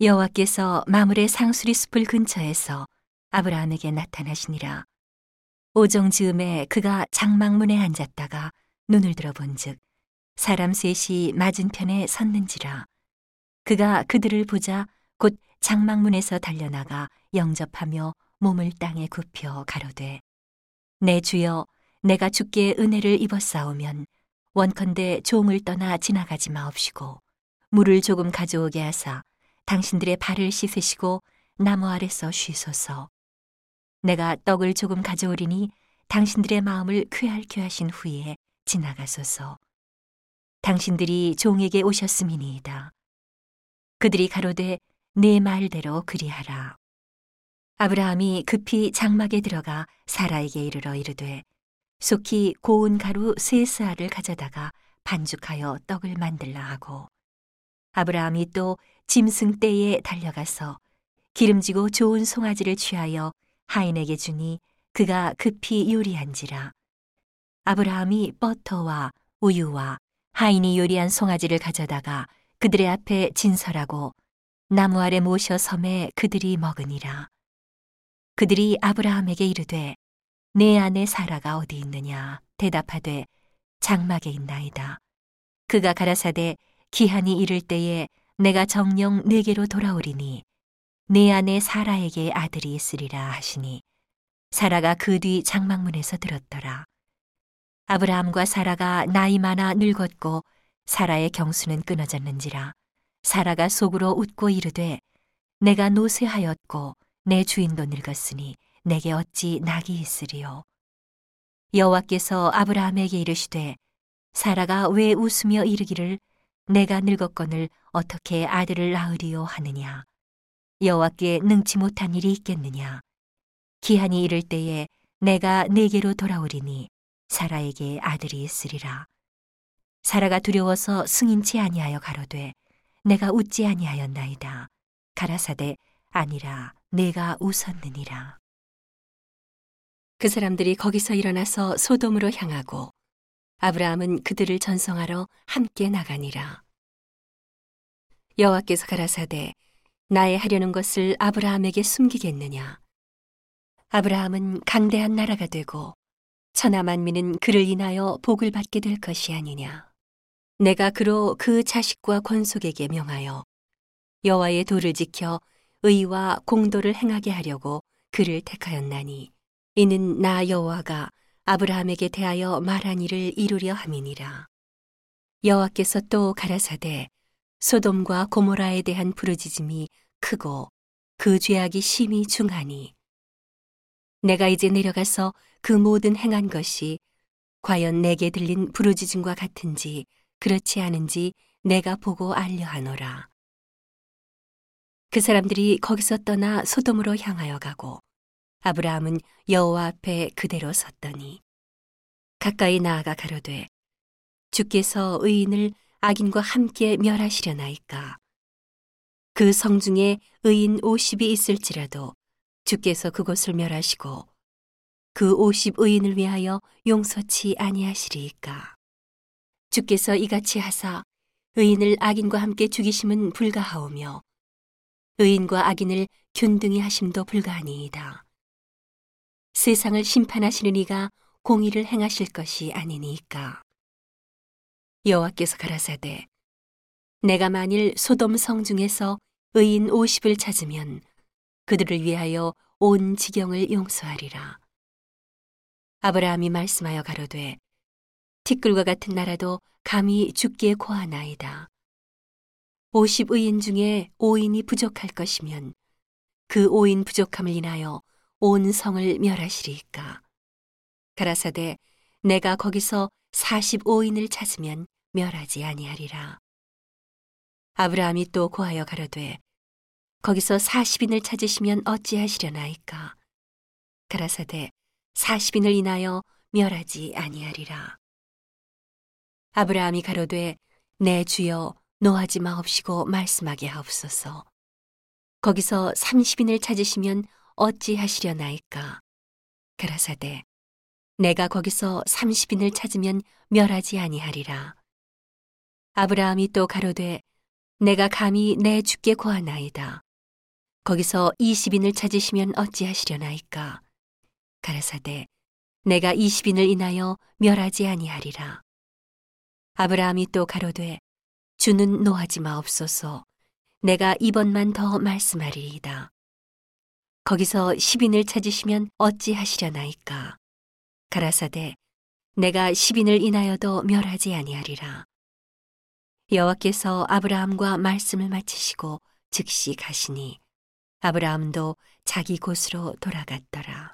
여호와께서 마물의 상수리 숲을 근처에서 아브라함에게 나타나시니라. 오정 즈음에 그가 장막문에 앉았다가 눈을 들어본즉 사람 셋이 맞은편에 섰는지라. 그가 그들을 보자 곧 장막문에서 달려나가 영접하며 몸을 땅에 굽혀 가로되 내 주여 내가 주께 은혜를 입었사오면 원컨대 종을 떠나 지나가지 마옵시고 물을 조금 가져오게 하사 당신들의 발을 씻으시고 나무 아래서 쉬소서. 내가 떡을 조금 가져오리니 당신들의 마음을 쾌활케 하신 후에 지나가소서. 당신들이 종에게 오셨음이니이다. 그들이 가로되 네 말대로 그리하라. 아브라함이 급히 장막에 들어가 사라에게 이르러 이르되 속히 고운 가루 세 스알을 가져다가 반죽하여 떡을 만들라 하고 아브라함이 또 짐승 떼에 달려가서 기름지고 좋은 송아지를 취하여 하인에게 주니 그가 급히 요리한지라. 아브라함이 버터와 우유와 하인이 요리한 송아지를 가져다가 그들의 앞에 진설하고 나무 아래 모셔 섬에 그들이 먹으니라. 그들이 아브라함에게 이르되 내 아내 사라가 어디 있느냐? 대답하되 장막에 있나이다. 그가 가라사대 기한이 이를 때에 내가 정령 내게로 돌아오리니 내 아내 사라에게 아들이 있으리라 하시니 사라가 그 뒤 장막문에서 들었더라 아브라함과 사라가 나이 많아 늙었고 사라의 경수는 끊어졌는지라 사라가 속으로 웃고 이르되 내가 노쇠하였고 내 주인도 늙었으니 내게 어찌 낙이 있으리요. 여호와께서 아브라함에게 이르시되 사라가 왜 웃으며 이르기를 내가 늙었거늘 어떻게 아들을 낳으리요 하느냐. 여호와께 능치 못한 일이 있겠느냐. 기한이 이를 때에 내가 내게로 돌아오리니 사라에게 아들이 있으리라. 사라가 두려워서 승인치 아니하여 가로되 내가 웃지 아니하였나이다. 가라사대 아니라 내가 웃었느니라. 그 사람들이 거기서 일어나서 소돔으로 향하고 아브라함은 그들을 전성하러 함께 나가니라. 여호와께서 가라사대 나의 하려는 것을 아브라함에게 숨기겠느냐. 아브라함은 강대한 나라가 되고 천하 만민은 그를 인하여 복을 받게 될 것이 아니냐. 내가 그로 그 자식과 권속에게 명하여 여호와의 도를 지켜 의와 공도를 행하게 하려고 그를 택하였나니 이는 나 여호와가 아브라함에게 대하여 말한 일을 이루려 함이니라. 여호와께서 또 가라사대 소돔과 고모라에 대한 부르짖음이 크고 그 죄악이 심히 중하니 내가 이제 내려가서 그 모든 행한 것이 과연 내게 들린 부르짖음과 같은지 그렇지 않은지 내가 보고 알려 하노라. 그 사람들이 거기서 떠나 소돔으로 향하여 가고 아브라함은 여호와 앞에 그대로 섰더니 가까이 나아가 가로되 주께서 의인을 악인과 함께 멸하시려나이까 그 성중에 의인 50이 있을지라도 주께서 그곳을 멸하시고 그50 의인을 위하여 용서치 아니하시리이까 주께서 이같이 하사 의인을 악인과 함께 죽이심은 불가하오며 의인과 악인을 균등히 하심도 불가하니이다. 세상을 심판하시는 이가 공의를 행하실 것이 아니니까. 여호와께서 가라사대 내가 만일 소돔 성 중에서 의인 50을 찾으면 그들을 위하여 온 지경을 용서하리라. 아브라함이 말씀하여 가로되 티끌과 같은 나라도 감히 죽기에 고하나이다. 50 의인 중에 5인이 부족할 것이면 그 5인 부족함을 인하여 온 성을 멸하시리까. 가라사대 내가 거기서 45인을 찾으면 멸하지 아니하리라. 아브라함이 또 고하여 가로되 거기서 40인을 찾으시면 어찌하시려나이까. 가라사대 40인을 인하여 멸하지 아니하리라. 아브라함이 가로되 내 주여 노하지 마옵시고 말씀하게 하옵소서. 거기서 30인을 찾으시면 어찌 하시려나이까. 가라사대 내가 거기서 30인을 찾으면 멸하지 아니하리라. 아브라함이 또 가로되 내가 감히 내 주께 고하나이다. 거기서 20인을 찾으시면 어찌하시려나이까. 가라사대 내가 20인을 인하여 멸하지 아니하리라. 아브라함이 또 가로되 주는 노하지 마옵소서. 내가 이번만 더 말씀하리이다. 거기서 10인을 찾으시면 어찌하시려나이까. 가라사대 내가 10인을 인하여도 멸하지 아니하리라. 여호와께서 아브라함과 말씀을 마치시고 즉시 가시니 아브라함도 자기 곳으로 돌아갔더라.